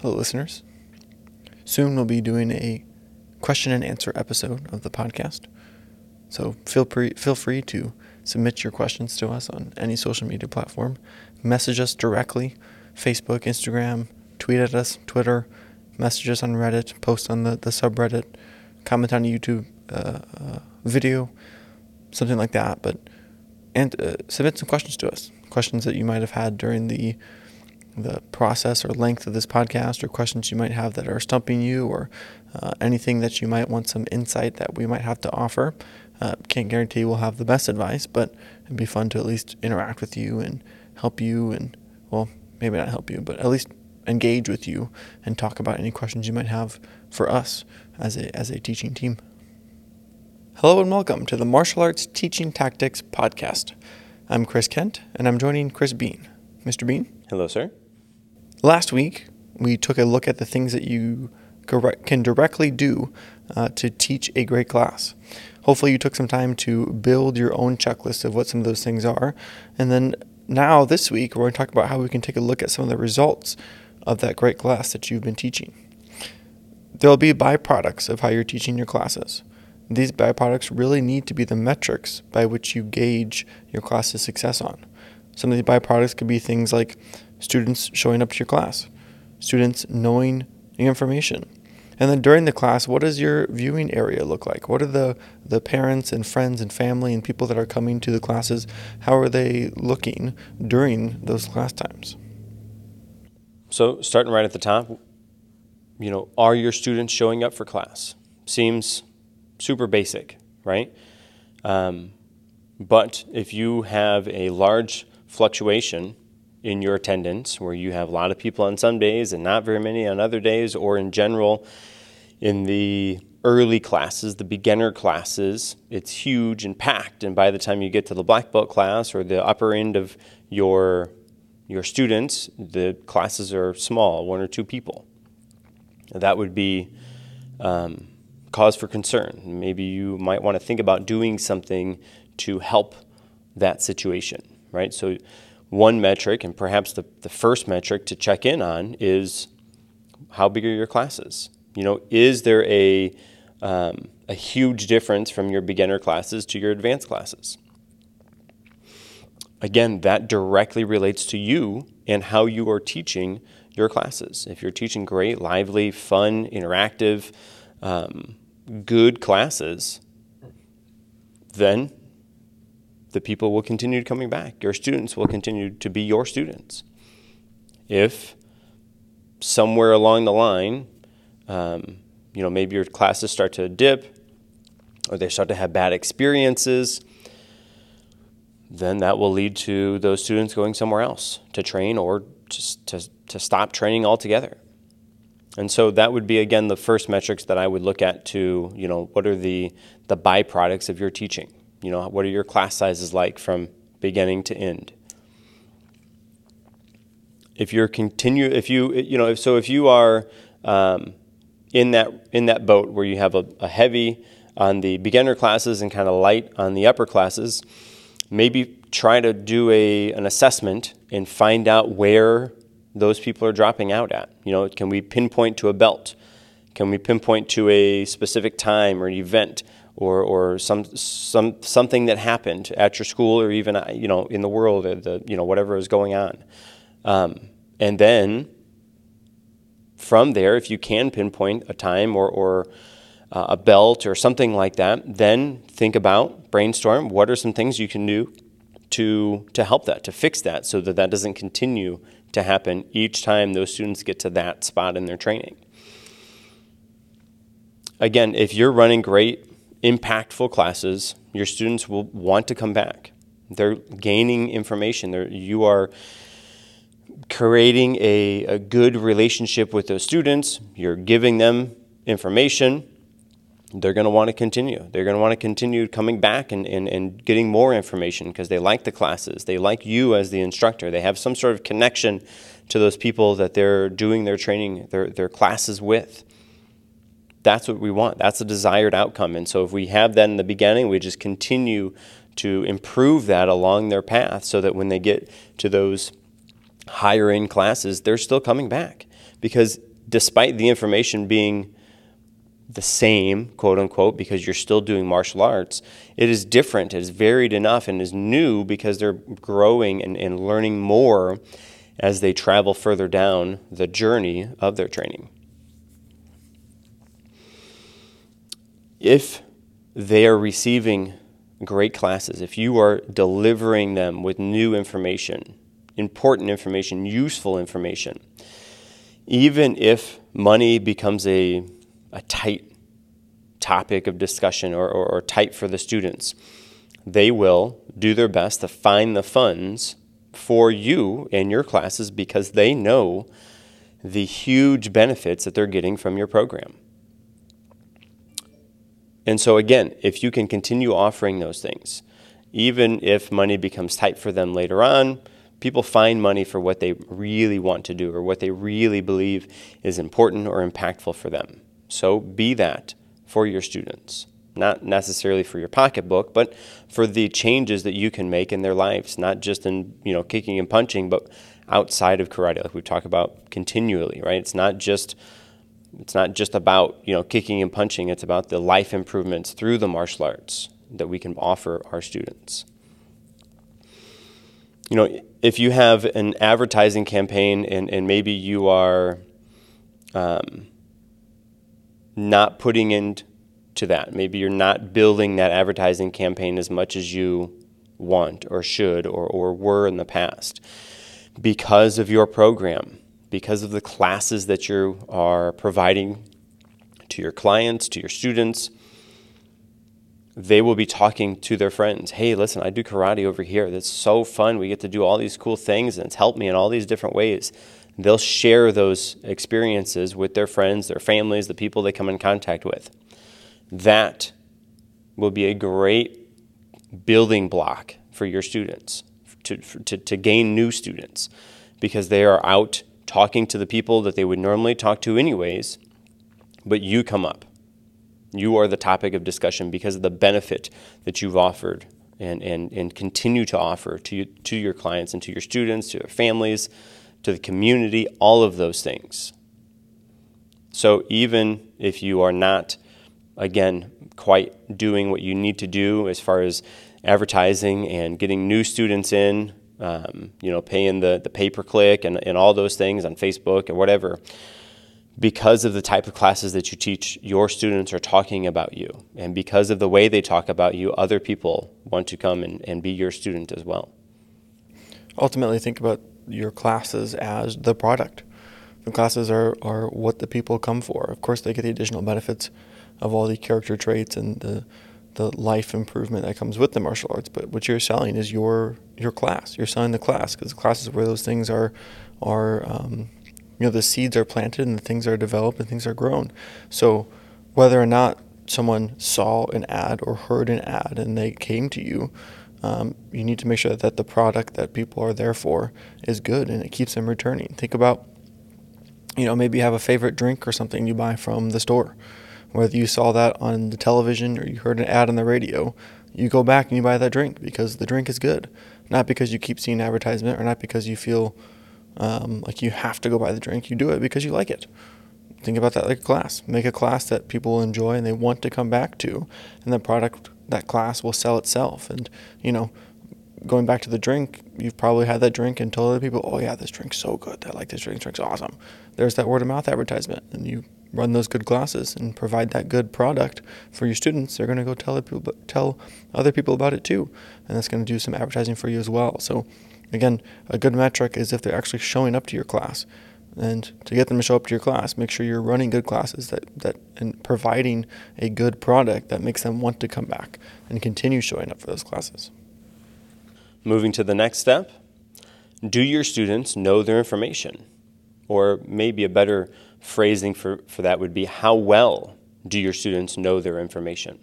Hello, listeners. Soon we'll be doing a question and answer episode of the podcast. So feel free, feel free to submit your questions to us on any social media platform. Message us directly Facebook, Instagram, tweet at us, Twitter, message us on Reddit, post on the, the subreddit, comment on a YouTube uh, uh, video, something like that. But and uh, submit some questions to us. Questions that you might have had during the the process or length of this podcast, or questions you might have that are stumping you, or uh, anything that you might want some insight that we might have to offer. Uh, can't guarantee we'll have the best advice, but it'd be fun to at least interact with you and help you, and well, maybe not help you, but at least engage with you and talk about any questions you might have for us as a as a teaching team. Hello and welcome to the Martial Arts Teaching Tactics Podcast. I'm Chris Kent, and I'm joining Chris Bean. Mr. Bean? Hello, sir. Last week, we took a look at the things that you can directly do uh, to teach a great class. Hopefully, you took some time to build your own checklist of what some of those things are. And then now, this week, we're going to talk about how we can take a look at some of the results of that great class that you've been teaching. There will be byproducts of how you're teaching your classes. These byproducts really need to be the metrics by which you gauge your class's success on. Some of the byproducts could be things like students showing up to your class, students knowing the information. And then during the class, what does your viewing area look like? What are the, the parents and friends and family and people that are coming to the classes? How are they looking during those class times? So, starting right at the top, you know, are your students showing up for class? Seems super basic, right? Um, but if you have a large fluctuation in your attendance, where you have a lot of people on some days and not very many on other days, or in general, in the early classes, the beginner classes, it's huge and packed. And by the time you get to the black belt class or the upper end of your your students, the classes are small, one or two people. That would be um, cause for concern. Maybe you might want to think about doing something to help that situation, right? So, one metric, and perhaps the, the first metric to check in on, is how big are your classes? You know, is there a, um, a huge difference from your beginner classes to your advanced classes? Again, that directly relates to you and how you are teaching your classes. If you're teaching great, lively, fun, interactive, um, good classes, then the people will continue coming back. Your students will continue to be your students. If somewhere along the line, um, you know, maybe your classes start to dip or they start to have bad experiences, then that will lead to those students going somewhere else to train or to, to, to stop training altogether. And so that would be again the first metrics that I would look at to, you know, what are the the byproducts of your teaching? You know, what are your class sizes like from beginning to end? If you're continue, if you you know, so if you are um, in that in that boat where you have a, a heavy on the beginner classes and kind of light on the upper classes, maybe try to do a an assessment and find out where those people are dropping out at. You know, can we pinpoint to a belt? Can we pinpoint to a specific time or an event or, or some, some, something that happened at your school or even, you know, in the world or the, you know, whatever is going on? Um, and then from there, if you can pinpoint a time or, or uh, a belt or something like that, then think about, brainstorm, what are some things you can do to, to help that, to fix that, so that that doesn't continue to happen each time those students get to that spot in their training. Again, if you're running great, impactful classes, your students will want to come back. They're gaining information. They're, you are creating a, a good relationship with those students. You're giving them information they're going to want to continue. They're going to want to continue coming back and, and, and getting more information because they like the classes. They like you as the instructor. They have some sort of connection to those people that they're doing their training, their, their classes with. That's what we want. That's the desired outcome. And so if we have that in the beginning, we just continue to improve that along their path so that when they get to those higher end classes, they're still coming back. Because despite the information being the same, quote unquote, because you're still doing martial arts, it is different, it is varied enough, and is new because they're growing and, and learning more as they travel further down the journey of their training. If they are receiving great classes, if you are delivering them with new information, important information, useful information, even if money becomes a, a tight topic of discussion or, or, or tight for the students, they will do their best to find the funds for you and your classes because they know the huge benefits that they're getting from your program. And so, again, if you can continue offering those things, even if money becomes tight for them later on, people find money for what they really want to do or what they really believe is important or impactful for them. So, be that for your students. Not necessarily for your pocketbook, but for the changes that you can make in their lives, not just in, you know, kicking and punching, but outside of karate, like we talk about continually, right? It's not just it's not just about you know kicking and punching. It's about the life improvements through the martial arts that we can offer our students. You know if you have an advertising campaign and, and maybe you are um, not putting into that maybe you're not building that advertising campaign as much as you want or should or, or were in the past because of your program because of the classes that you are providing to your clients, to your students, they will be talking to their friends. Hey, listen, I do karate over here. That's so fun. We get to do all these cool things, and it's helped me in all these different ways. They'll share those experiences with their friends, their families, the people they come in contact with. That will be a great building block for your students to, to, to gain new students because they are out talking to the people that they would normally talk to, anyways, but you come up. You are the topic of discussion because of the benefit that you've offered and, and, and continue to offer to, to your clients and to your students, to their families, to the community, all of those things. So even if you are not, again, quite doing what you need to do as far as advertising and getting new students in um, you know, paying the, the pay per click and, and all those things on Facebook or whatever, because of the type of classes that you teach, your students are talking about you. And because of the way they talk about you, other people want to come and, and be your student as well. Ultimately, think about your classes as the product. The classes are, are what the people come for. Of course, they get the additional benefits of all the character traits and the the life improvement that comes with the martial arts. But what you're selling is your your class. You're selling the class because the class is where those things are are um, you know the seeds are planted and the things are developed and things are grown. So whether or not someone saw an ad or heard an ad and they came to you, um, you need to make sure that the product that people are there for is good and it keeps them returning. Think about you know maybe you have a favorite drink or something you buy from the store whether you saw that on the television or you heard an ad on the radio, you go back and you buy that drink because the drink is good, not because you keep seeing advertisement or not because you feel um, like you have to go buy the drink. You do it because you like it. Think about that like a class. Make a class that people enjoy and they want to come back to, and the product that class will sell itself. And you know, going back to the drink, you've probably had that drink and told other people, "Oh yeah, this drink's so good. I like this drink. This drink's awesome." There's that word of mouth advertisement, and you run those good classes and provide that good product for your students, they're going to go tell other people, tell other people about it too, and that's going to do some advertising for you as well. So, again, a good metric is if they're actually showing up to your class. And to get them to show up to your class, make sure you're running good classes that, that and providing a good product that makes them want to come back and continue showing up for those classes. Moving to the next step, do your students know their information? Or maybe a better phrasing for, for that would be how well do your students know their information?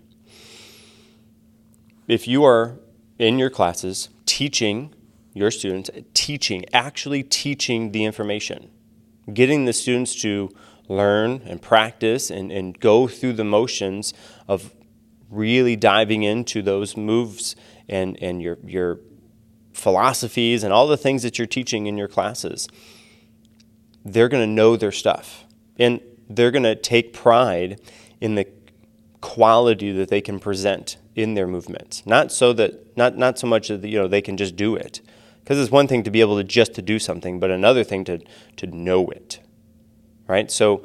If you are in your classes teaching your students, teaching, actually teaching the information, getting the students to learn and practice and, and go through the motions of really diving into those moves and, and your, your philosophies and all the things that you're teaching in your classes, they're going to know their stuff And they're going to take pride in the quality that they can present in their movements. Not so that not not so much that you know they can just do it. Because it's one thing to be able to just to do something, but another thing to to know it. Right? So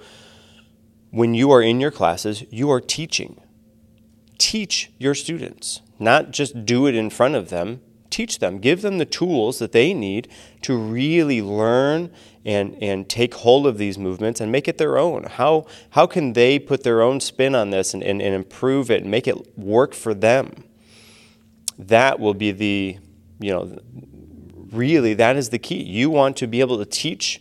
when you are in your classes, you are teaching. Teach your students, not just do it in front of them. Teach them, give them the tools that they need to really learn and, and take hold of these movements and make it their own. How, how can they put their own spin on this and, and, and improve it and make it work for them? That will be the, you know, really, that is the key. You want to be able to teach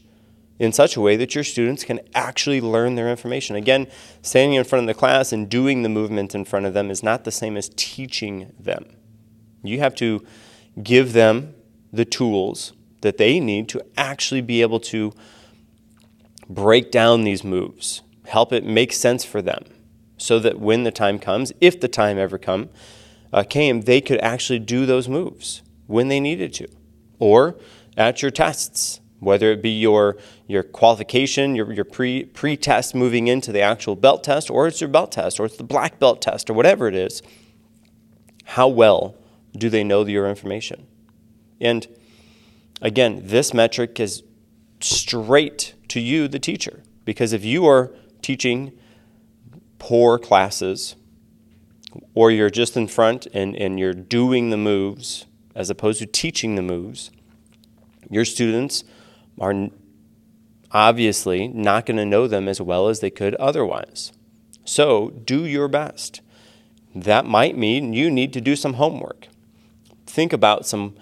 in such a way that your students can actually learn their information. Again, standing in front of the class and doing the movement in front of them is not the same as teaching them. You have to give them the tools that they need to actually be able to break down these moves, help it make sense for them, so that when the time comes, if the time ever come, uh, came, they could actually do those moves when they needed to, or at your tests, whether it be your your qualification, your, your pre pre test moving into the actual belt test, or it's your belt test, or it's the black belt test, or whatever it is. How well do they know your information? And Again, this metric is straight to you, the teacher, because if you are teaching poor classes, or you're just in front and, and you're doing the moves as opposed to teaching the moves, your students are obviously not going to know them as well as they could otherwise. So do your best. That might mean you need to do some homework. Think about some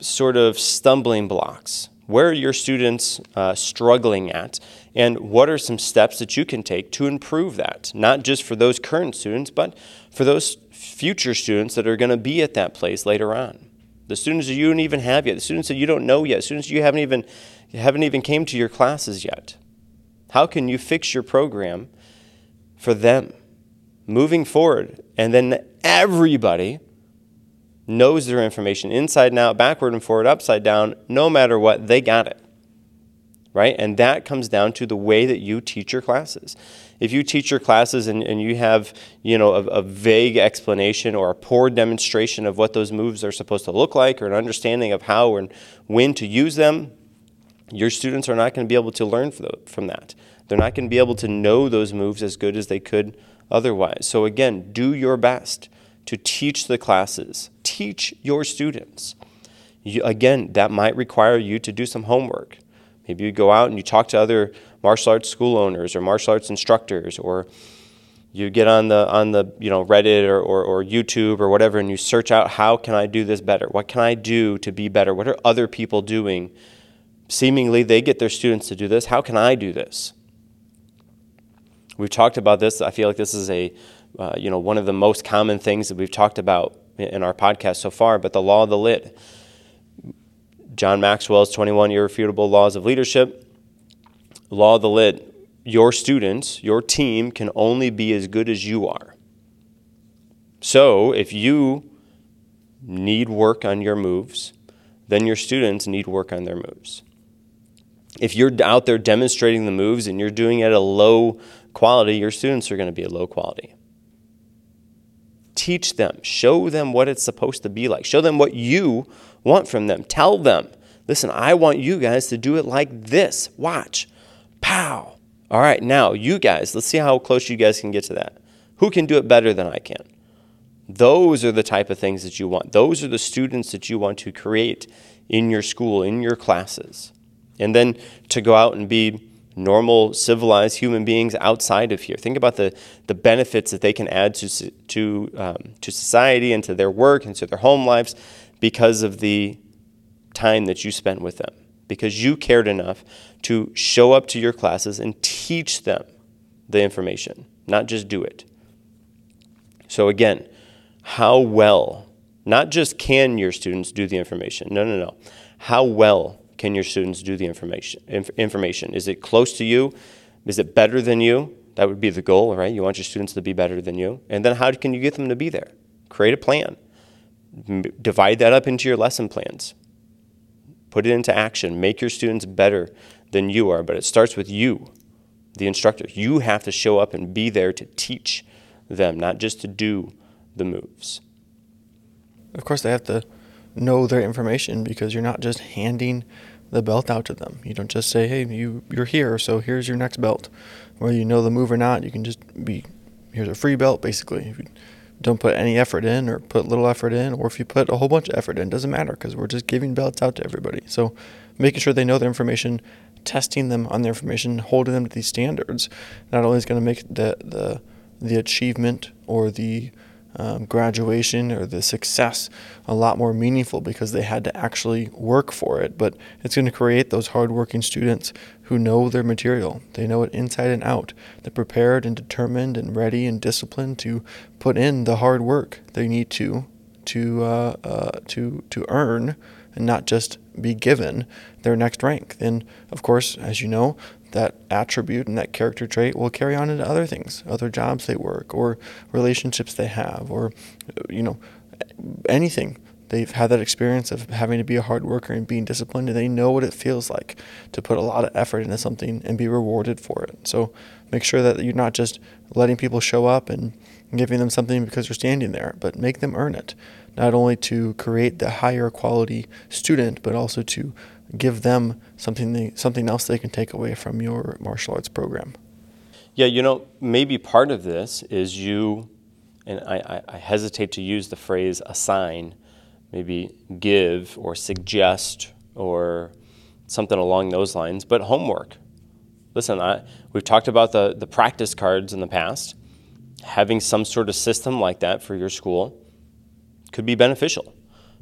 sort of stumbling blocks? Where are your students uh, struggling at? And what are some steps that you can take to improve that? Not just for those current students, but for those future students that are going to be at that place later on. The students that you don't even have yet, the students that you don't know yet, students you haven't even haven't even came to your classes yet. How can you fix your program for them moving forward? And then everybody knows their information inside and out, backward and forward, upside down, no matter what, they got it. Right? And that comes down to the way that you teach your classes. If you teach your classes and, and you have, you know, a, a vague explanation or a poor demonstration of what those moves are supposed to look like or an understanding of how and when to use them, your students are not going to be able to learn from that. They're not going to be able to know those moves as good as they could otherwise. So again, do your best to teach the classes, teach your students. You, again, that might require you to do some homework. Maybe you go out and you talk to other martial arts school owners or martial arts instructors, or you get on the on the you know Reddit or, or, or YouTube or whatever, and you search out how can I do this better? What can I do to be better? What are other people doing? Seemingly, they get their students to do this. How can I do this? We've talked about this. I feel like this is a uh, you know, one of the most common things that we've talked about in our podcast so far, but the law of the lid. John Maxwell's 21 irrefutable laws of leadership. Law of the lid. Your students, your team can only be as good as you are. So if you need work on your moves, then your students need work on their moves. If you're out there demonstrating the moves and you're doing it at a low quality, your students are going to be at low quality. Teach them, show them what it's supposed to be like, show them what you want from them. Tell them, listen, I want you guys to do it like this. Watch. Pow. All right, now you guys, let's see how close you guys can get to that. Who can do it better than I can? Those are the type of things that you want. Those are the students that you want to create in your school, in your classes. And then to go out and be normal, civilized human beings outside of here. Think about the, the benefits that they can add to, to, um, to society and to their work and to their home lives because of the time that you spent with them. Because you cared enough to show up to your classes and teach them the information, not just do it. So, again, how well, not just can your students do the information, no, no, no. How well can your students do the information? information? Is it close to you? Is it better than you? That would be the goal, right? You want your students to be better than you. And then how can you get them to be there? Create a plan. Divide that up into your lesson plans. Put it into action. Make your students better than you are, but it starts with you, the instructor. You have to show up and be there to teach them, not just to do the moves. Of course, they have to know their information because you're not just handing the belt out to them. You don't just say, "Hey, you you're here, so here's your next belt." Whether you know the move or not, you can just be here's a free belt basically. Don't put any effort in or put little effort in or if you put a whole bunch of effort in, doesn't matter because we're just giving belts out to everybody. So, making sure they know their information, testing them on their information, holding them to these standards, not only is going to make the the the achievement or the um, graduation or the success a lot more meaningful because they had to actually work for it. But it's going to create those hardworking students who know their material. They know it inside and out. They're prepared and determined and ready and disciplined to put in the hard work they need to to uh, uh, to to earn and not just be given their next rank. And of course, as you know, that attribute and that character trait will carry on into other things, other jobs they work, or relationships they have, or you know, anything. They've had that experience of having to be a hard worker and being disciplined, and they know what it feels like to put a lot of effort into something and be rewarded for it. So make sure that you're not just letting people show up and giving them something because you're standing there, but make them earn it. Not only to create the higher quality student, but also to give them something they, something else they can take away from your martial arts program. Yeah, you know, maybe part of this is you, and I, I, hesitate to use the phrase assign, maybe give or suggest or something along those lines, but homework. Listen, I, we've talked about the, the practice cards in the past. Having some sort of system like that for your school could be beneficial,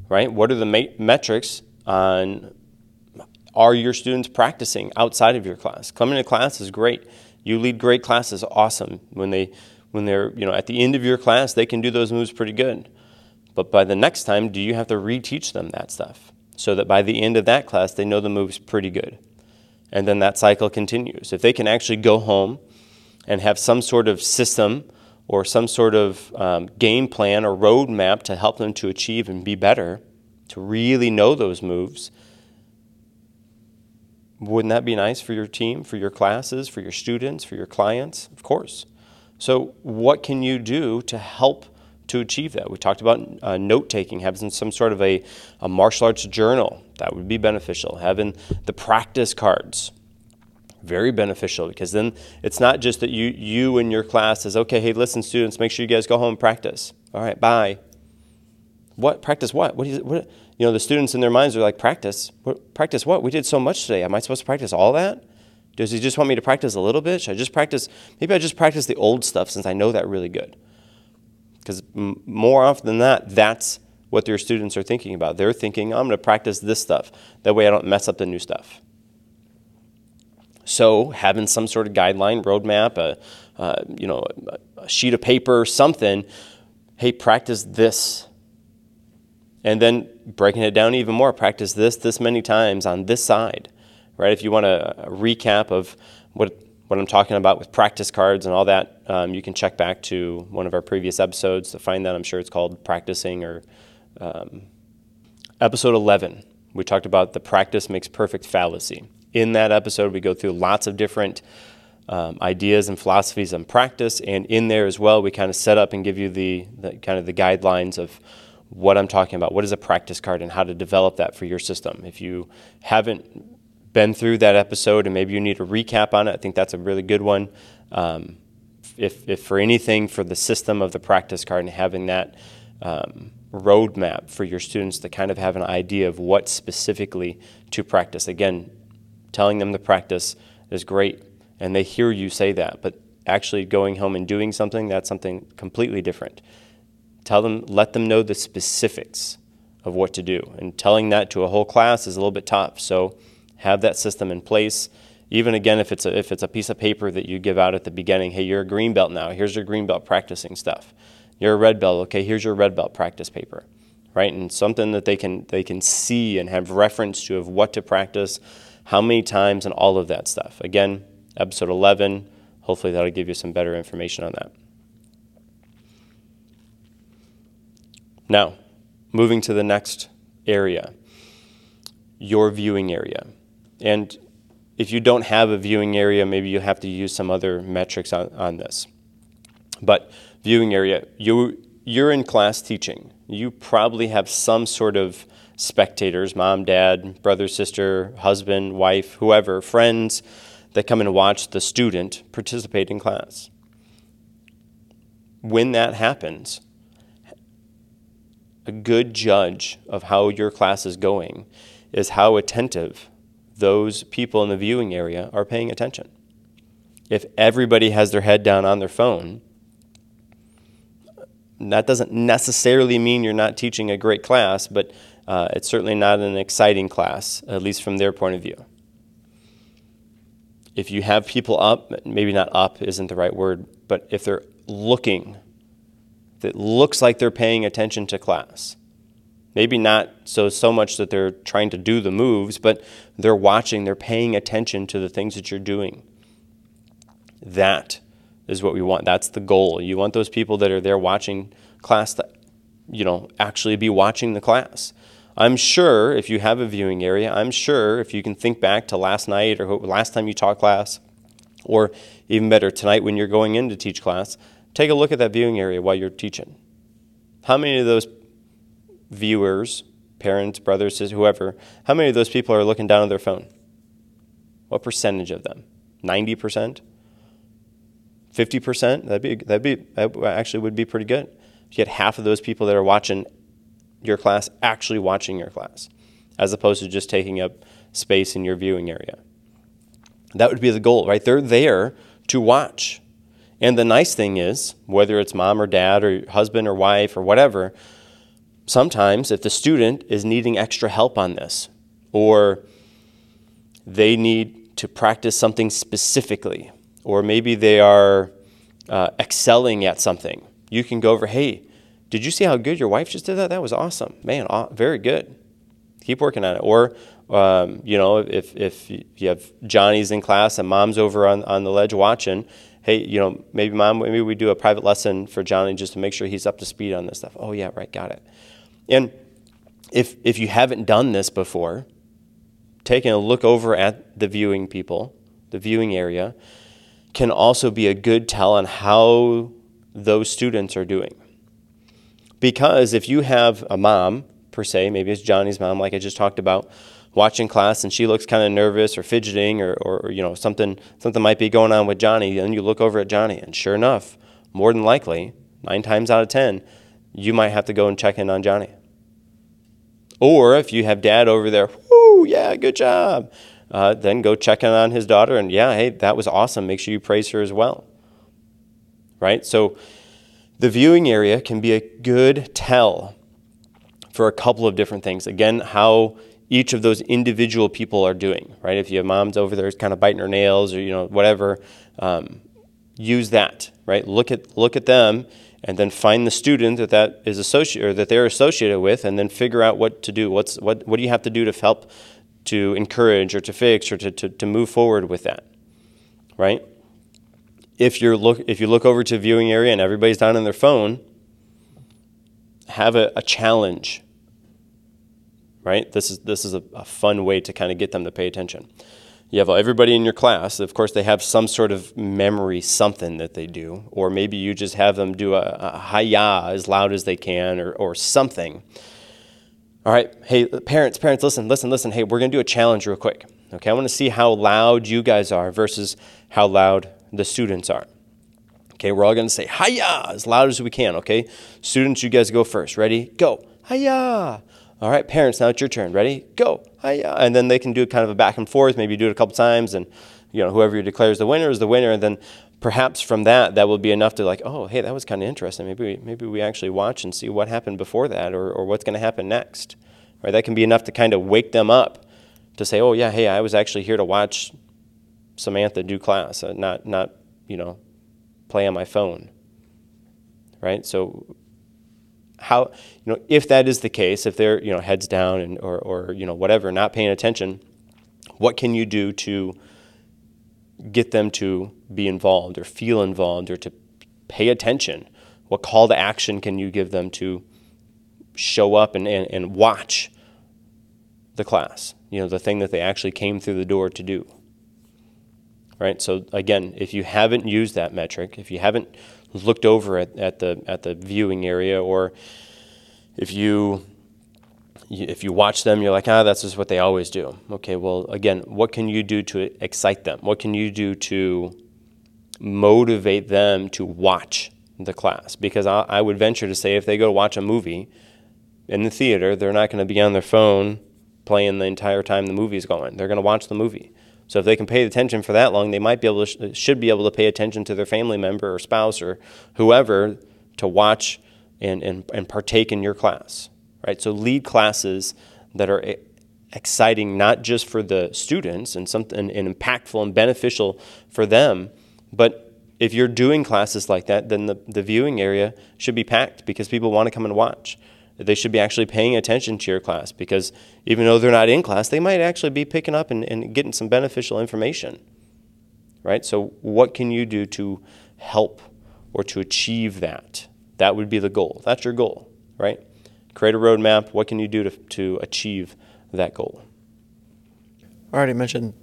right? What are the ma- metrics on are your students practicing outside of your class? Coming to class is great. You lead great classes, awesome. When they when they're, you know, at the end of your class, they can do those moves pretty good. But by the next time, do you have to reteach them that stuff so that by the end of that class, they know the moves pretty good? And then that cycle continues. If they can actually go home and have some sort of system or some sort of um, game plan or roadmap to help them to achieve and be better, to really know those moves, wouldn't that be nice for your team, for your classes, for your students, for your clients? Of course. So, what can you do to help to achieve that? We talked about uh, note taking, having some sort of a, a martial arts journal. That would be beneficial. Having the practice cards, very beneficial because then it's not just that you you and your class is okay hey listen students make sure you guys go home and practice all right bye what practice what what, is, what you know, the students in their minds are like, practice? What, practice what? We did so much today. Am I supposed to practice all that? Does he just want me to practice a little bit? Should I just practice? Maybe I just practice the old stuff since I know that really good. Because m- more often than that, that's what their students are thinking about. They're thinking, I'm going to practice this stuff. That way I don't mess up the new stuff. So having some sort of guideline, roadmap, a, uh, you know, a sheet of paper, something, hey, practice this and then breaking it down even more, practice this this many times on this side, right? If you want a, recap of what what I'm talking about with practice cards and all that, um, you can check back to one of our previous episodes to find that. I'm sure it's called practicing or um, episode 11. We talked about the practice makes perfect fallacy. In that episode, we go through lots of different um, ideas and philosophies on practice, and in there as well, we kind of set up and give you the, the kind of the guidelines of what I'm talking about. What is a practice card and how to develop that for your system. If you haven't been through that episode and maybe you need a recap on it, I think that's a really good one. Um, if, if for anything for the system of the practice card and having that um, roadmap for your students to kind of have an idea of what specifically to practice. Again, telling them to practice is great, and they hear you say that, but actually going home and doing something, that's something completely different. Tell them, let them know the specifics of what to do. And telling that to a whole class is a little bit tough. So have that system in place. Even again, if it's a, if it's a piece of paper that you give out at the beginning, hey, you're a green belt now. Here's your green belt practicing stuff. You're a red belt. Okay, here's your red belt practice paper, right? And something that they can they can see and have reference to of what to practice, how many times, and all of that stuff. Again, episode 11. Hopefully, that'll give you some better information on that. Now, moving to the next area, your viewing area. And if you don't have a viewing area, maybe you have to use some other metrics on, on this. But viewing area, you, you're in class teaching. You probably have some sort of spectators mom, dad, brother, sister, husband, wife, whoever, friends that come and watch the student participate in class. When that happens, a good judge of how your class is going is how attentive those people in the viewing area are paying attention. If everybody has their head down on their phone, that doesn't necessarily mean you're not teaching a great class, but uh, it's certainly not an exciting class, at least from their point of view. If you have people up, maybe not up isn't the right word, but if they're looking, that looks like they're paying attention to class, maybe not so so much that they're trying to do the moves, but they're watching, they're paying attention to the things that you're doing. That is what we want. That's the goal. You want those people that are there watching class that you know actually be watching the class. I'm sure if you have a viewing area, I'm sure if you can think back to last night or last time you taught class, or even better, tonight when you're going in to teach class, take a look at that viewing area while you're teaching. How many of those viewers, parents, brothers, sisters, whoever, how many of those people are looking down at their phone? What percentage of them? 90%? 50%? That'd be, that'd be, that actually would be pretty good. If you had half of those people that are watching your class actually watching your class, as opposed to just taking up space in your viewing area. That would be the goal, right? They're there to watch. And the nice thing is, whether it's mom or dad or husband or wife or whatever, sometimes if the student is needing extra help on this, or they need to practice something specifically, or maybe they are uh, excelling at something, you can go over, hey, did you see how good your wife just did that? That was awesome. Man, very good. Keep working on it. Or, um, you know, if, if you have Johnny's in class and mom's over on, on the ledge watching, hey, you know, maybe mom, maybe we do a private lesson for Johnny just to make sure he's up to speed on this stuff. Oh, yeah, right, got it. And if, if you haven't done this before, taking a look over at the viewing people, the viewing area, can also be a good tell on how those students are doing. Because if you have a mom, per se, maybe it's Johnny's mom, like I just talked about, watching class and she looks kind of nervous or fidgeting or, or, you know something something might be going on with Johnny and you look over at Johnny and sure enough more than likely nine times out of ten you might have to go and check in on Johnny. Or if you have dad over there whoo yeah good job uh, then go check in on his daughter and yeah hey that was awesome. Make sure you praise her as well. Right? So the viewing area can be a good tell for a couple of different things. Again, how each of those individual people are doing, right? If you have moms over there kind of biting her nails or, you know, whatever, um, use that, right? Look at, look at them and then find the student that that is associated or that they're associated with and then figure out what to do. What's, what, what do you have to do to help to encourage or to fix or to, to, to move forward with that, right? if you're look if you look over to viewing area and everybody's down on their phone, have a, a challenge. Right? This is this is a, a fun way to kind of get them to pay attention. You have everybody in your class. Of course, they have some sort of memory, something that they do, or maybe you just have them do a, a hi-ya as loud as they can, or or something. All right, hey parents, parents, listen, listen, listen. Hey, we're gonna do a challenge real quick. Okay, I want to see how loud you guys are versus how loud the students are. Okay, we're all going to say hiya as loud as we can, okay? Students, you guys go first. Ready? Go. Hiya. All right, parents, now it's your turn. Ready? Go. Hiya. And then they can do kind of a back and forth, maybe do it a couple times and you know, whoever declares the winner is the winner and then perhaps from that that will be enough to like, oh, hey, that was kind of interesting. Maybe we, maybe we actually watch and see what happened before that or, or what's going to happen next. Right? That can be enough to kind of wake them up to say, oh, yeah, hey, I was actually here to watch Samantha do class, uh, not not you know play on my phone. Right. So how you know if that is the case, if they're you know heads down and or or you know whatever, not paying attention, what can you do to get them to be involved or feel involved or to pay attention? What call to action can you give them to show up and, and, and watch the class? You know, the thing that they actually came through the door to do. right? So again, if you haven't used that metric, if you haven't looked over at, at the at the viewing area, or if you if you watch them, you're like, ah, that's just what they always do. Okay, well, again, what can you do to excite them? What can you do to motivate them to watch the class? Because I, I would venture to say if they go watch a movie in the theater, they're not going to be on their phone playing the entire time the movie is going. They're going to watch the movie. So if they can pay attention for that long, they might be able to, should be able to pay attention to their family member or spouse or whoever to watch and, and, and partake in your class, right? So lead classes that are exciting not just for the students and something and impactful and beneficial for them, but if you're doing classes like that, then the, the viewing area should be packed because people want to come and watch they should be actually paying attention to your class because even though they're not in class, they might actually be picking up and, and getting some beneficial information. Right? So, what can you do to help or to achieve that? That would be the goal. That's your goal, right? Create a roadmap. What can you do to, to achieve that goal? I already mentioned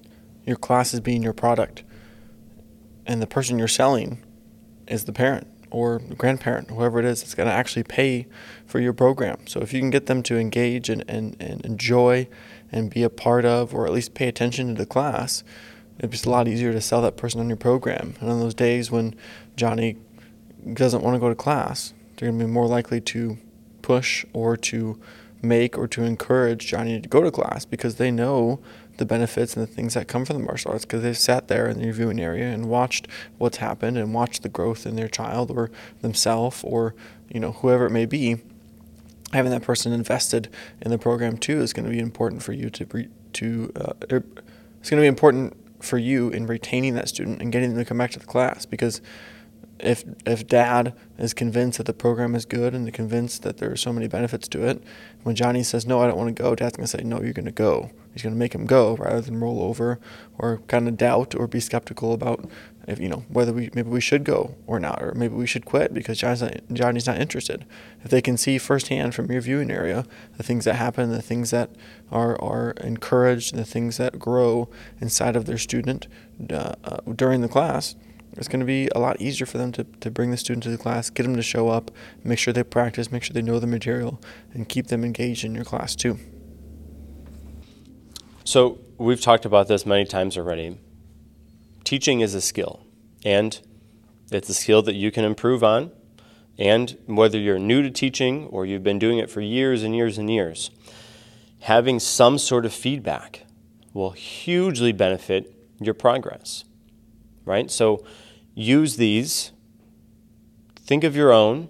your classes being your product, and the person you're selling is the parent or grandparent, whoever it is, that's going to actually pay for your program. So if you can get them to engage and, and, and enjoy and be a part of, or at least pay attention to the class, it's a lot easier to sell that person on your program. And on those days when Johnny doesn't want to go to class, they're going to be more likely to push or to make or to encourage Johnny to go to class because they know the benefits and the things that come from the martial arts because they've sat there in the viewing area and watched what's happened and watched the growth in their child or themselves or you know whoever it may be. Having that person invested in the program too is going to be important for you to to uh, er, it's going to be important for you in retaining that student and getting them to come back to the class because if if dad is convinced that the program is good and convinced that there are so many benefits to it, when Johnny says no, I don't want to go, dad's gonna say no, you're gonna go. He's gonna make him go rather than roll over or kind of doubt or be skeptical about if you know whether we maybe we should go or not or maybe we should quit because Johnny's not, Johnny's not interested. If they can see firsthand from your viewing area the things that happen, the things that are are encouraged, the things that grow inside of their student uh, uh, during the class it's going to be a lot easier for them to, to bring the student to the class, get them to show up, make sure they practice, make sure they know the material, and keep them engaged in your class too. So, we've talked about this many times already. Teaching is a skill, and it's a skill that you can improve on. And whether you're new to teaching or you've been doing it for years and years and years, having some sort of feedback will hugely benefit your progress. Right? So, use these, think of your own,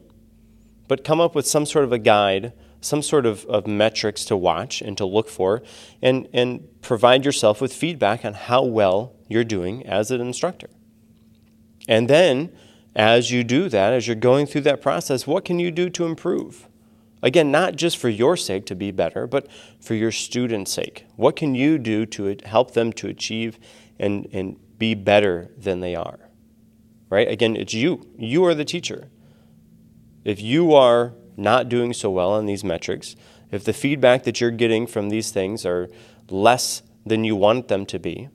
but come up with some sort of a guide, some sort of, of metrics to watch and to look for, and, and provide yourself with feedback on how well you're doing as an instructor. And then, as you do that, as you're going through that process, what can you do to improve? Again, not just for your sake to be better, but for your students' sake. What can you do to help them to achieve and, and be better than they are? Right? Again, it's you. You are the teacher. If you are not doing so well on these metrics, if the feedback that you're getting from these things are less than you want them to be,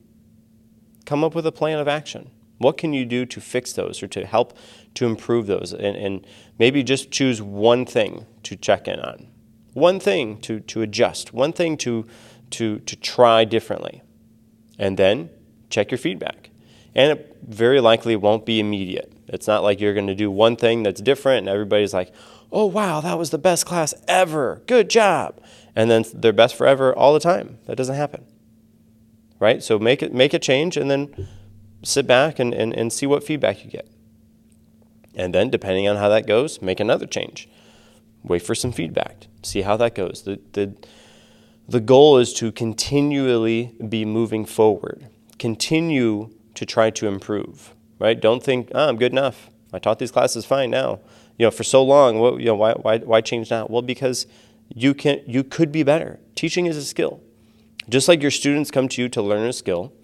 come up with a plan of action. What can you do to fix those or to help to improve those? And, and maybe just choose one thing to check in on, one thing to, to adjust, one thing to, to, to try differently. And then check your feedback. And it very likely won't be immediate. It's not like you're going to do one thing that's different and everybody's like, oh, wow, that was the best class ever. Good job. And then they're best forever all the time. That doesn't happen. Right? So make it make a change and then sit back and, and, and see what feedback you get. And then depending on how that goes, make another change. Wait for some feedback. See how that goes. The the the goal is to continually be moving forward. Continue to try to improve, right? Don't think, oh, I'm good enough. I taught these classes fine now. You know, for so long, what, you know, why, why, why change now? Well, because you can, you could be better. Teaching is a skill. Just like your students come to you to learn a skill,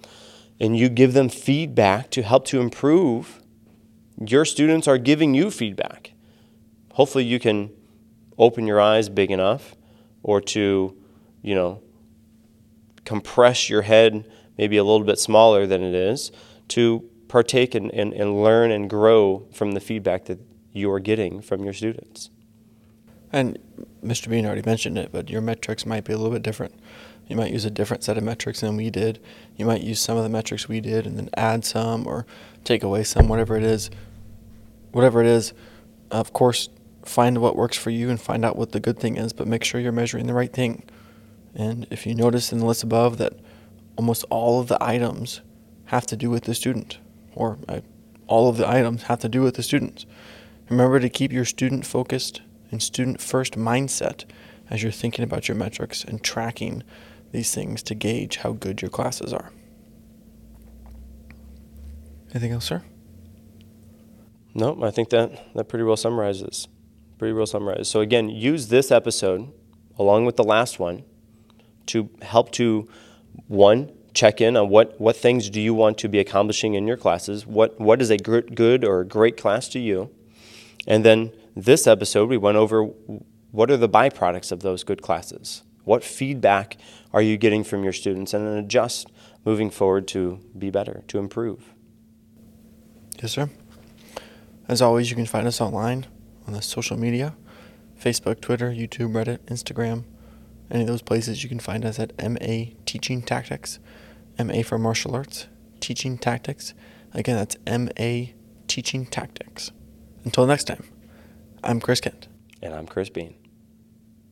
and you give them feedback to help to improve, your students are giving you feedback. Hopefully, you can open your eyes big enough or to, you know, compress your head maybe a little bit smaller than it is, to partake and, and, and learn and grow from the feedback that you're getting from your students. And Mr. Bean already mentioned it, but your metrics might be a little bit different. You might use a different set of metrics than we did. You might use some of the metrics we did and then add some or take away some, whatever it is. Whatever it is, of course, find what works for you and find out what the good thing is, but make sure you're measuring the right thing. And if you notice in the list above that almost all of the items have to do with the student, or uh, all of the items have to do with the students, remember to keep your student focused and student first mindset as you're thinking about your metrics and tracking these things to gauge how good your classes are. Anything else, sir? No, I think that, that pretty well summarizes. Pretty well summarizes. So again, use this episode along with the last one to help to one check in on what, what things do you want to be accomplishing in your classes? What what is a good or great class to you? And then this episode we went over what are the byproducts of those good classes? What feedback are you getting from your students? And then adjust moving forward to be better to improve. Yes sir. As always you can find us online on the social media facebook twitter youtube reddit instagram any of those places, you can find us at MA Teaching Tactics, MA for Martial Arts, Teaching Tactics. Again, that's MA Teaching Tactics. Until next time, I'm Chris Kent. And I'm Chris Bean.